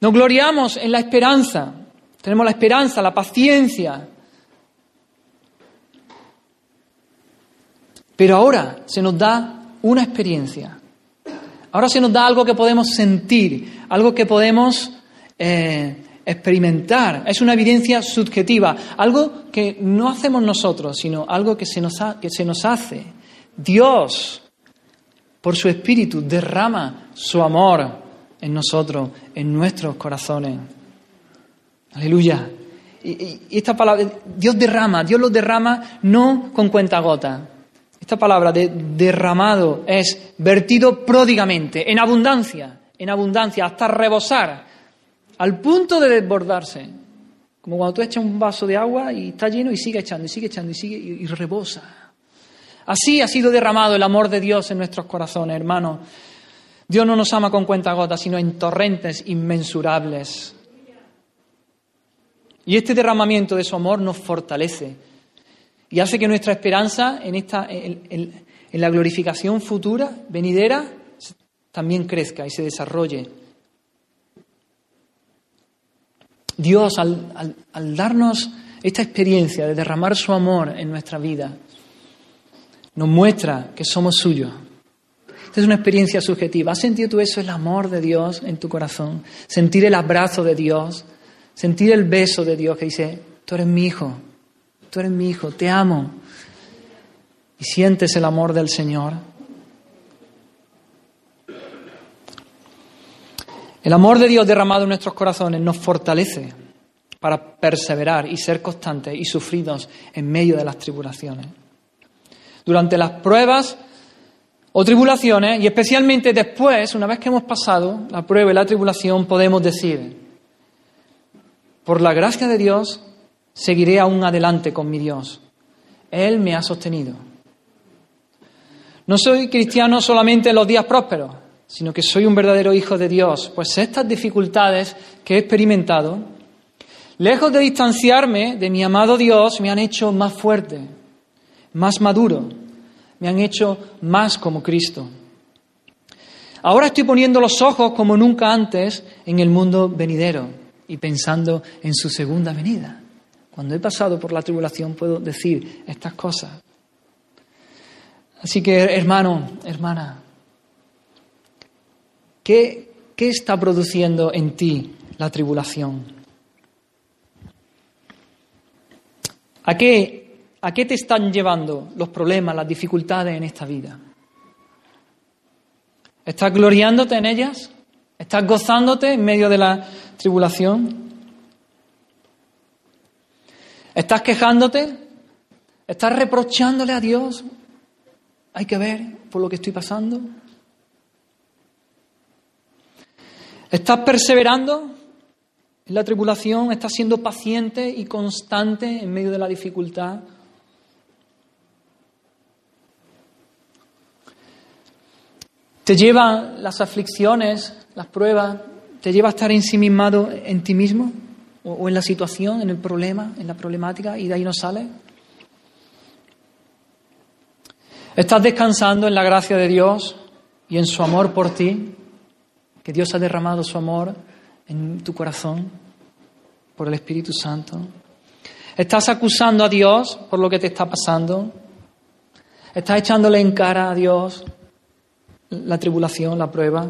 Nos gloriamos en la esperanza. Tenemos la esperanza, la paciencia. Pero ahora se nos da una experiencia Ahora se nos da algo que podemos sentir, algo que podemos eh, experimentar. Es una evidencia subjetiva, algo que no hacemos nosotros, sino algo que se nos, que se nos hace. Dios, por su Espíritu, derrama su amor en nosotros, en nuestros corazones. Aleluya. Y, esta palabra, Dios derrama, Dios lo derrama no con cuenta gota. Esta palabra de derramado es vertido pródigamente, en abundancia, en abundancia, hasta rebosar, al punto de desbordarse. Como cuando tú echas un vaso de agua y está lleno y sigue echando, y sigue echando, y sigue y, rebosa. Así ha sido derramado el amor de Dios en nuestros corazones, hermanos. Dios no nos ama con cuenta gota, sino en torrentes inmensurables. Y este derramamiento de su amor nos fortalece, y hace que nuestra esperanza en, esta, en, la glorificación futura, venidera, también crezca y se desarrolle. Dios, al, darnos esta experiencia de derramar su amor en nuestra vida, nos muestra que somos suyos. Esta es una experiencia subjetiva. ¿Has sentido tú eso, el amor de Dios en tu corazón? Sentir el abrazo de Dios, sentir el beso de Dios que dice, tú eres mi hijo, tú eres mi hijo, te amo. Y sientes el amor del Señor. El amor de Dios derramado en nuestros corazones nos fortalece para perseverar y ser constantes y sufridos en medio de las tribulaciones. Durante las pruebas o tribulaciones, y especialmente después, una vez que hemos pasado la prueba y la tribulación, podemos decir, por la gracia de Dios, seguiré aún adelante con mi Dios. Él me ha sostenido. No soy cristiano solamente en los días prósperos, sino que soy un verdadero hijo de Dios, pues estas dificultades que he experimentado, lejos de distanciarme de mi amado Dios, me han hecho más fuerte, más maduro, me han hecho más como Cristo. Ahora estoy poniendo los ojos como nunca antes en el mundo venidero y pensando en su segunda venida. Cuando he pasado por la tribulación puedo decir estas cosas. Así que, hermano, hermana, ¿qué, qué está produciendo en ti la tribulación? ¿A qué, ¿A qué te están llevando los problemas, las dificultades en esta vida? ¿Estás gloriándote en ellas? ¿Estás gozándote en medio de la tribulación? ¿Estás quejándote? ¿Estás reprochándole a Dios? Hay que ver por lo que estoy pasando. ¿Estás perseverando en la tribulación? ¿Estás siendo paciente y constante en medio de la dificultad? ¿Te llevan las aflicciones, las pruebas, te lleva a estar ensimismado en ti mismo? o, en la situación, en el problema, en la problemática, y de ahí no sale. Estás descansando en la gracia de Dios y en su amor por ti, que Dios ha derramado su amor en tu corazón por el Espíritu Santo. Estás acusando a Dios por lo que te está pasando. Estás echándole en cara a Dios la tribulación, la prueba.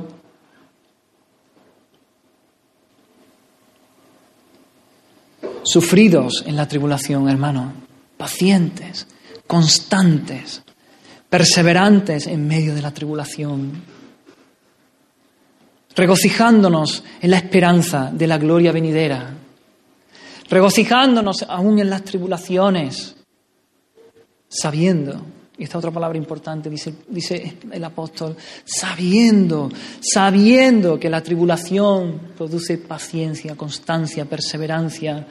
sufridos en la tribulación, hermano, pacientes, constantes, perseverantes en medio de la tribulación, regocijándonos en la esperanza de la gloria venidera, regocijándonos aún en las tribulaciones, sabiendo, y esta otra palabra importante dice, dice el apóstol, sabiendo, sabiendo que la tribulación produce paciencia, constancia, perseverancia,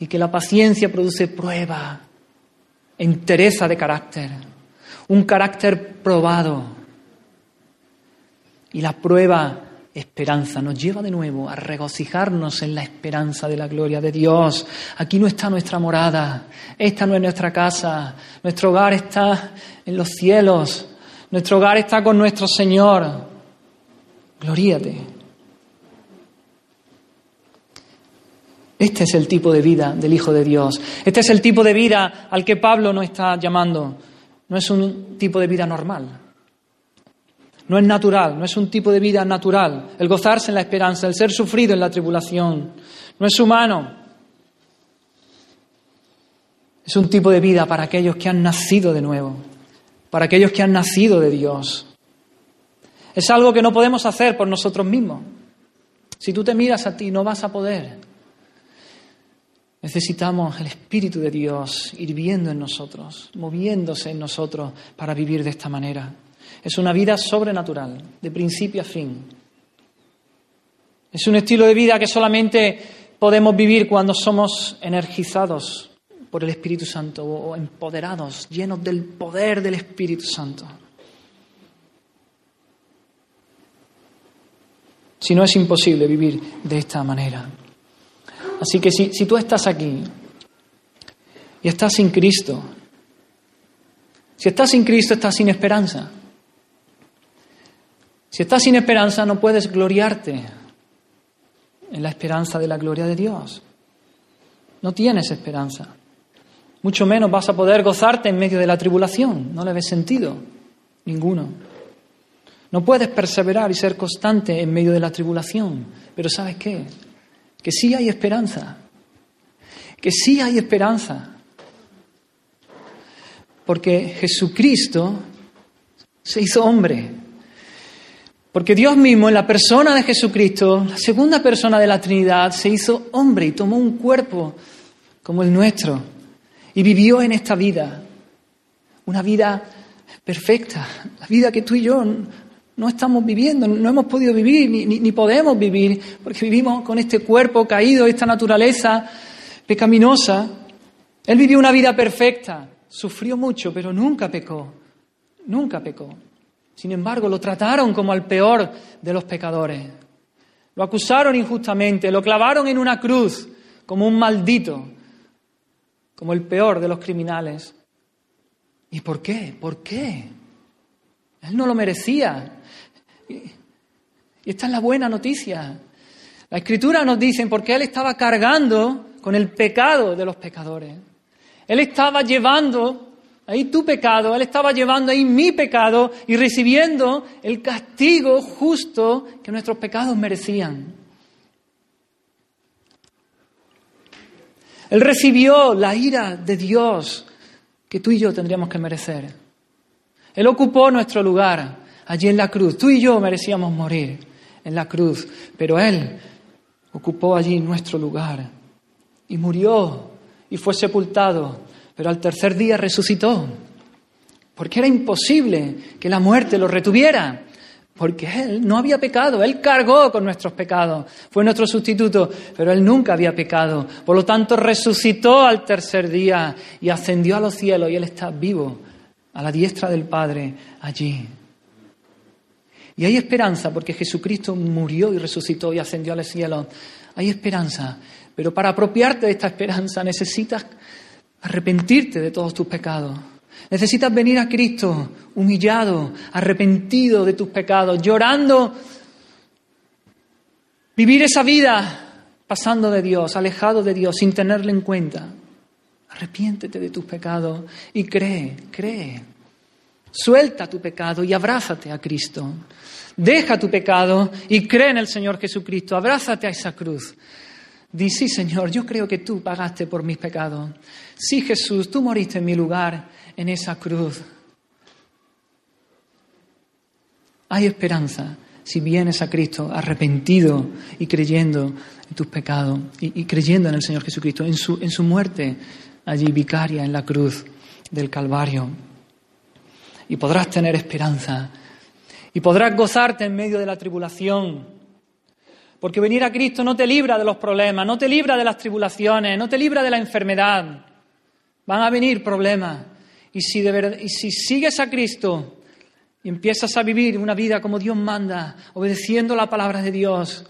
y que la paciencia produce prueba, entereza de carácter, un carácter probado. Y la prueba, esperanza, nos lleva de nuevo a regocijarnos en la esperanza de la gloria de Dios. Aquí no está nuestra morada, esta no es nuestra casa, nuestro hogar está en los cielos, nuestro hogar está con nuestro Señor. Gloríate. Este es el tipo de vida del Hijo de Dios. Este es el tipo de vida al que Pablo nos está llamando. No es un tipo de vida normal. No es natural, no es un tipo de vida natural. El gozarse en la esperanza, el ser sufrido en la tribulación. No es humano. Es un tipo de vida para aquellos que han nacido de nuevo, para aquellos que han nacido de Dios. Es algo que no podemos hacer por nosotros mismos. Si tú te miras a ti, no vas a poder. Necesitamos el Espíritu de Dios hirviendo en nosotros, moviéndose en nosotros para vivir de esta manera. Es una vida sobrenatural, de principio a fin. Es un estilo de vida que solamente podemos vivir cuando somos energizados por el Espíritu Santo o empoderados, llenos del poder del Espíritu Santo. Si no es imposible vivir de esta manera. Así que si, tú estás aquí y estás sin Cristo, si estás sin Cristo estás sin esperanza. Si estás sin esperanza no puedes gloriarte en la esperanza de la gloria de Dios. No tienes esperanza. Mucho menos vas a poder gozarte en medio de la tribulación. No le ves sentido. Ninguno. No puedes perseverar y ser constante en medio de la tribulación. Pero ¿sabes qué? que sí hay esperanza, que sí hay esperanza, porque Jesucristo se hizo hombre, porque Dios mismo en la persona de Jesucristo, la segunda persona de la Trinidad, se hizo hombre y tomó un cuerpo como el nuestro y vivió en esta vida, una vida perfecta, la vida que tú y yo no estamos viviendo, no hemos podido vivir ni, podemos vivir, porque vivimos con este cuerpo caído, esta naturaleza pecaminosa, Él vivió una vida perfecta, sufrió mucho, pero nunca pecó, nunca pecó. Sin embargo, lo trataron como al peor de los pecadores. Lo acusaron injustamente, lo clavaron en una cruz como un maldito, como el peor de los criminales. ¿Y por qué? ¿Por qué? Él no lo merecía. Y esta es la buena noticia. La escritura nos dice porque Él estaba cargando con el pecado de los pecadores. Él estaba llevando ahí tu pecado, Él estaba llevando ahí mi pecado y recibiendo el castigo justo que nuestros pecados merecían. Él recibió la ira de Dios que tú y yo tendríamos que merecer. Él ocupó nuestro lugar allí en la cruz. Tú y yo merecíamos morir en la cruz, pero Él ocupó allí nuestro lugar y murió y fue sepultado pero al tercer día resucitó, porque era imposible que la muerte lo retuviera, porque Él no había pecado, Él cargó con nuestros pecados, fue nuestro sustituto, pero Él nunca había pecado. Por lo tanto, resucitó al tercer día y ascendió a los cielos y Él está vivo a la diestra del Padre allí. Y hay esperanza porque Jesucristo murió y resucitó y ascendió a los cielos. Hay esperanza, pero para apropiarte de esta esperanza necesitas arrepentirte de todos tus pecados. Necesitas venir a Cristo humillado, arrepentido de tus pecados, llorando, vivir esa vida pasando de Dios, alejado de Dios, sin tenerle en cuenta. Arrepiéntete de tus pecados y cree, cree. Suelta tu pecado y abrázate a Cristo. Deja tu pecado y cree en el Señor Jesucristo. Abrázate a esa cruz. Di, sí, Señor, yo creo que tú pagaste por mis pecados. Sí, Jesús, tú moriste en mi lugar en esa cruz. Hay esperanza si vienes a Cristo arrepentido y creyendo en tus pecados y, creyendo en el Señor Jesucristo, en su, en su muerte allí vicaria en la cruz del Calvario. Y podrás tener esperanza y podrás gozarte en medio de la tribulación porque venir a Cristo no te libra de los problemas, no te libra de las tribulaciones, no te libra de la enfermedad. Van a venir problemas. Y si, sigues a Cristo y empiezas a vivir una vida como Dios manda, obedeciendo la palabra de Dios,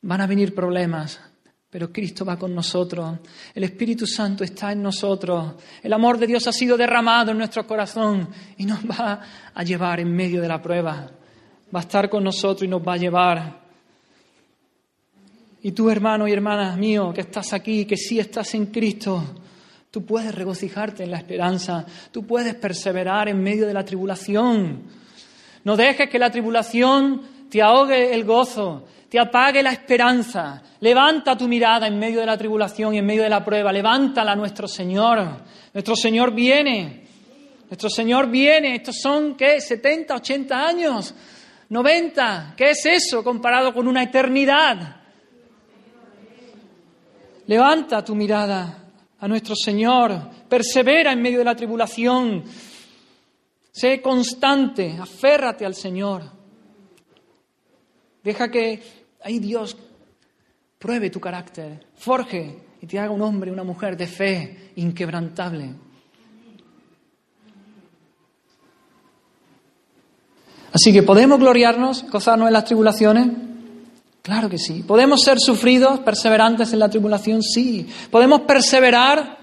van a venir problemas. Pero Cristo va con nosotros, el Espíritu Santo está en nosotros, el amor de Dios ha sido derramado en nuestro corazón y nos va a llevar en medio de la prueba. Va a estar con nosotros y nos va a llevar y tú, hermano y hermana mío, que estás aquí, que sí estás en Cristo, tú puedes regocijarte en la esperanza, tú puedes perseverar en medio de la tribulación. No dejes que la tribulación te ahogue el gozo, te apague la esperanza. Levanta tu mirada en medio de la tribulación y en medio de la prueba. Levántala nuestro Señor. Nuestro Señor viene. Nuestro Señor viene. Estos son, ¿qué? 70, 80 años. 90. ¿Qué es eso comparado con una eternidad? Levanta tu mirada a nuestro Señor, persevera en medio de la tribulación, sé constante, aférrate al Señor. Deja que ahí Dios pruebe tu carácter, forje y te haga un hombre, una mujer de fe inquebrantable. Así que podemos gloriarnos, gozarnos en las tribulaciones, Claro que sí. ¿Podemos ser sufridos, perseverantes en la tribulación? Sí. ¿Podemos perseverar,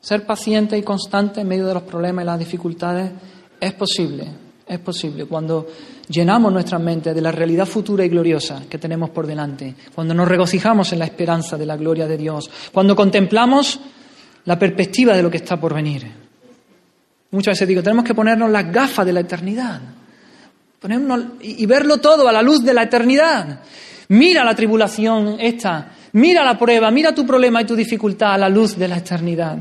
ser pacientes y constantes en medio de los problemas y las dificultades? Es posible, es posible. Cuando llenamos nuestra mente de la realidad futura y gloriosa que tenemos por delante, cuando nos regocijamos en la esperanza de la gloria de Dios, cuando contemplamos la perspectiva de lo que está por venir. Muchas veces digo, tenemos que ponernos las gafas de la eternidad y verlo todo a la luz de la eternidad. Mira la tribulación esta, mira la prueba, mira tu problema y tu dificultad a la luz de la eternidad.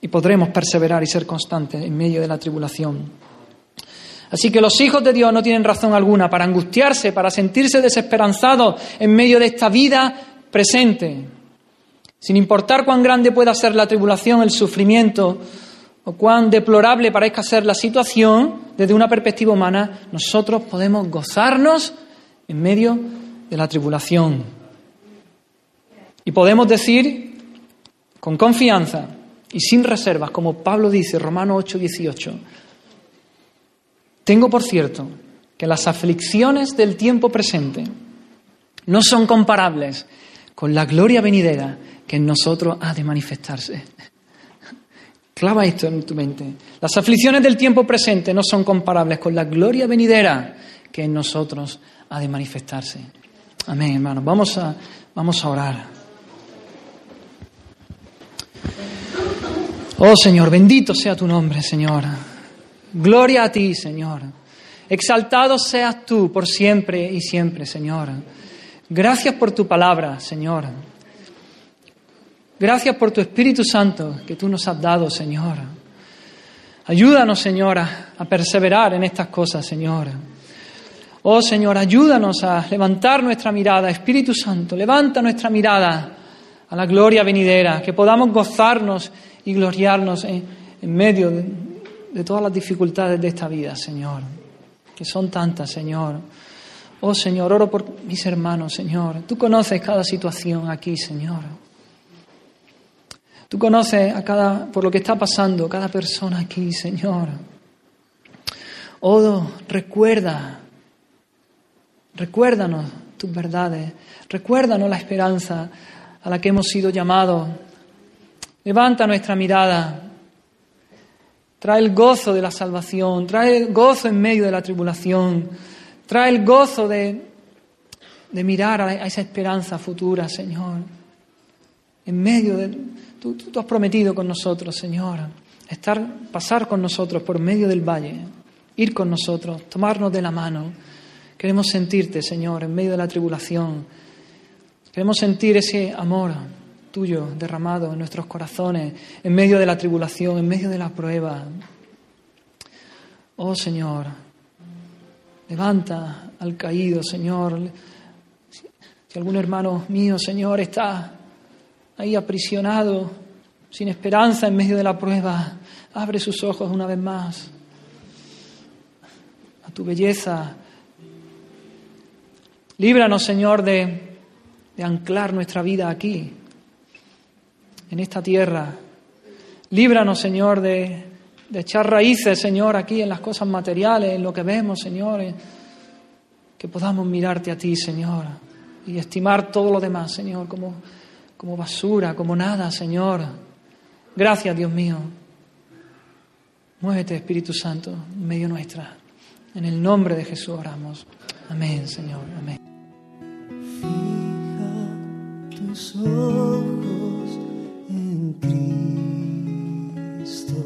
Y podremos perseverar y ser constantes en medio de la tribulación. Así que los hijos de Dios no tienen razón alguna para angustiarse, para sentirse desesperanzados en medio de esta vida presente. Sin importar cuán grande pueda ser la tribulación, el sufrimiento, o cuán deplorable parezca ser la situación, desde una perspectiva humana, nosotros podemos gozarnos en medio de la tribulación. Y podemos decir con confianza y sin reservas, como Pablo dice, Romano 8, 18. Tengo por cierto que las aflicciones del tiempo presente no son comparables con la gloria venidera que en nosotros ha de manifestarse. Clava esto en tu mente. Las aflicciones del tiempo presente no son comparables con la gloria venidera que en nosotros ha de manifestarse. Amén, hermanos. Vamos a, vamos a orar. Oh Señor, bendito sea tu nombre, Señor. Gloria a ti, Señor. Exaltado seas tú por siempre y siempre, Señor. Gracias por tu palabra, Señor. Gracias por tu Espíritu Santo que tú nos has dado, Señor. Ayúdanos, Señor, a perseverar en estas cosas, Señor. Oh, Señor, ayúdanos a levantar nuestra mirada. Espíritu Santo, levanta nuestra mirada a la gloria venidera, que podamos gozarnos y gloriarnos en, medio de, todas las dificultades de esta vida, Señor, que son tantas, Señor. Oh Señor, oro por mis hermanos, Señor. Tú conoces cada situación aquí, Señor. Tú conoces a cada, por lo que está pasando, cada persona aquí, Señor. Oh, recuerda, recuérdanos tus verdades, recuérdanos la esperanza a la que hemos sido llamados. Levanta nuestra mirada, trae el gozo de la salvación, trae el gozo en medio de la tribulación, trae el gozo de, de mirar a esa esperanza futura, Señor, en medio de Tú, has prometido con nosotros, Señor, estar, pasar con nosotros por medio del valle, ir con nosotros, tomarnos de la mano. Queremos sentirte, Señor, en medio de la tribulación. Queremos sentir ese amor tuyo derramado en nuestros corazones, en medio de la tribulación, en medio de la prueba. Oh Señor, levanta al caído, Señor. Si algún hermano mío, Señor, está ahí aprisionado, sin esperanza en medio de la prueba, abre sus ojos una vez más a tu belleza. Líbranos, Señor, de, anclar nuestra vida aquí, en esta tierra. Líbranos, Señor, de, de echar raíces, Señor, aquí en las cosas materiales, en lo que vemos, Señor, que podamos mirarte a ti, Señor, y estimar todo lo demás, Señor, como como basura, como nada, Señor. Gracias, Dios mío. Muévete, Espíritu Santo, en medio nuestra. En el nombre de Jesús oramos. Amén, Señor. Amén. Fija tus ojos en Cristo,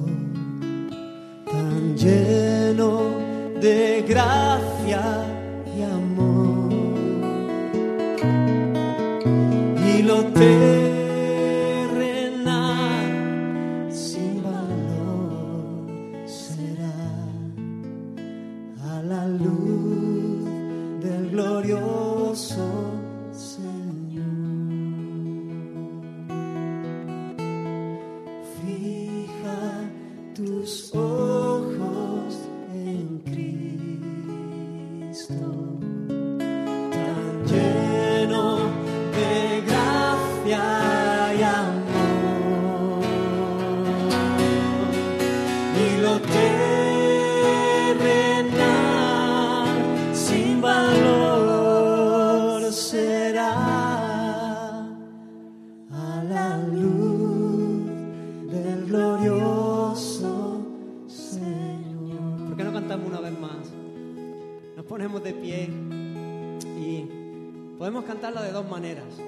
tan lleno de gracia y amor. Y lo terrenal maneras.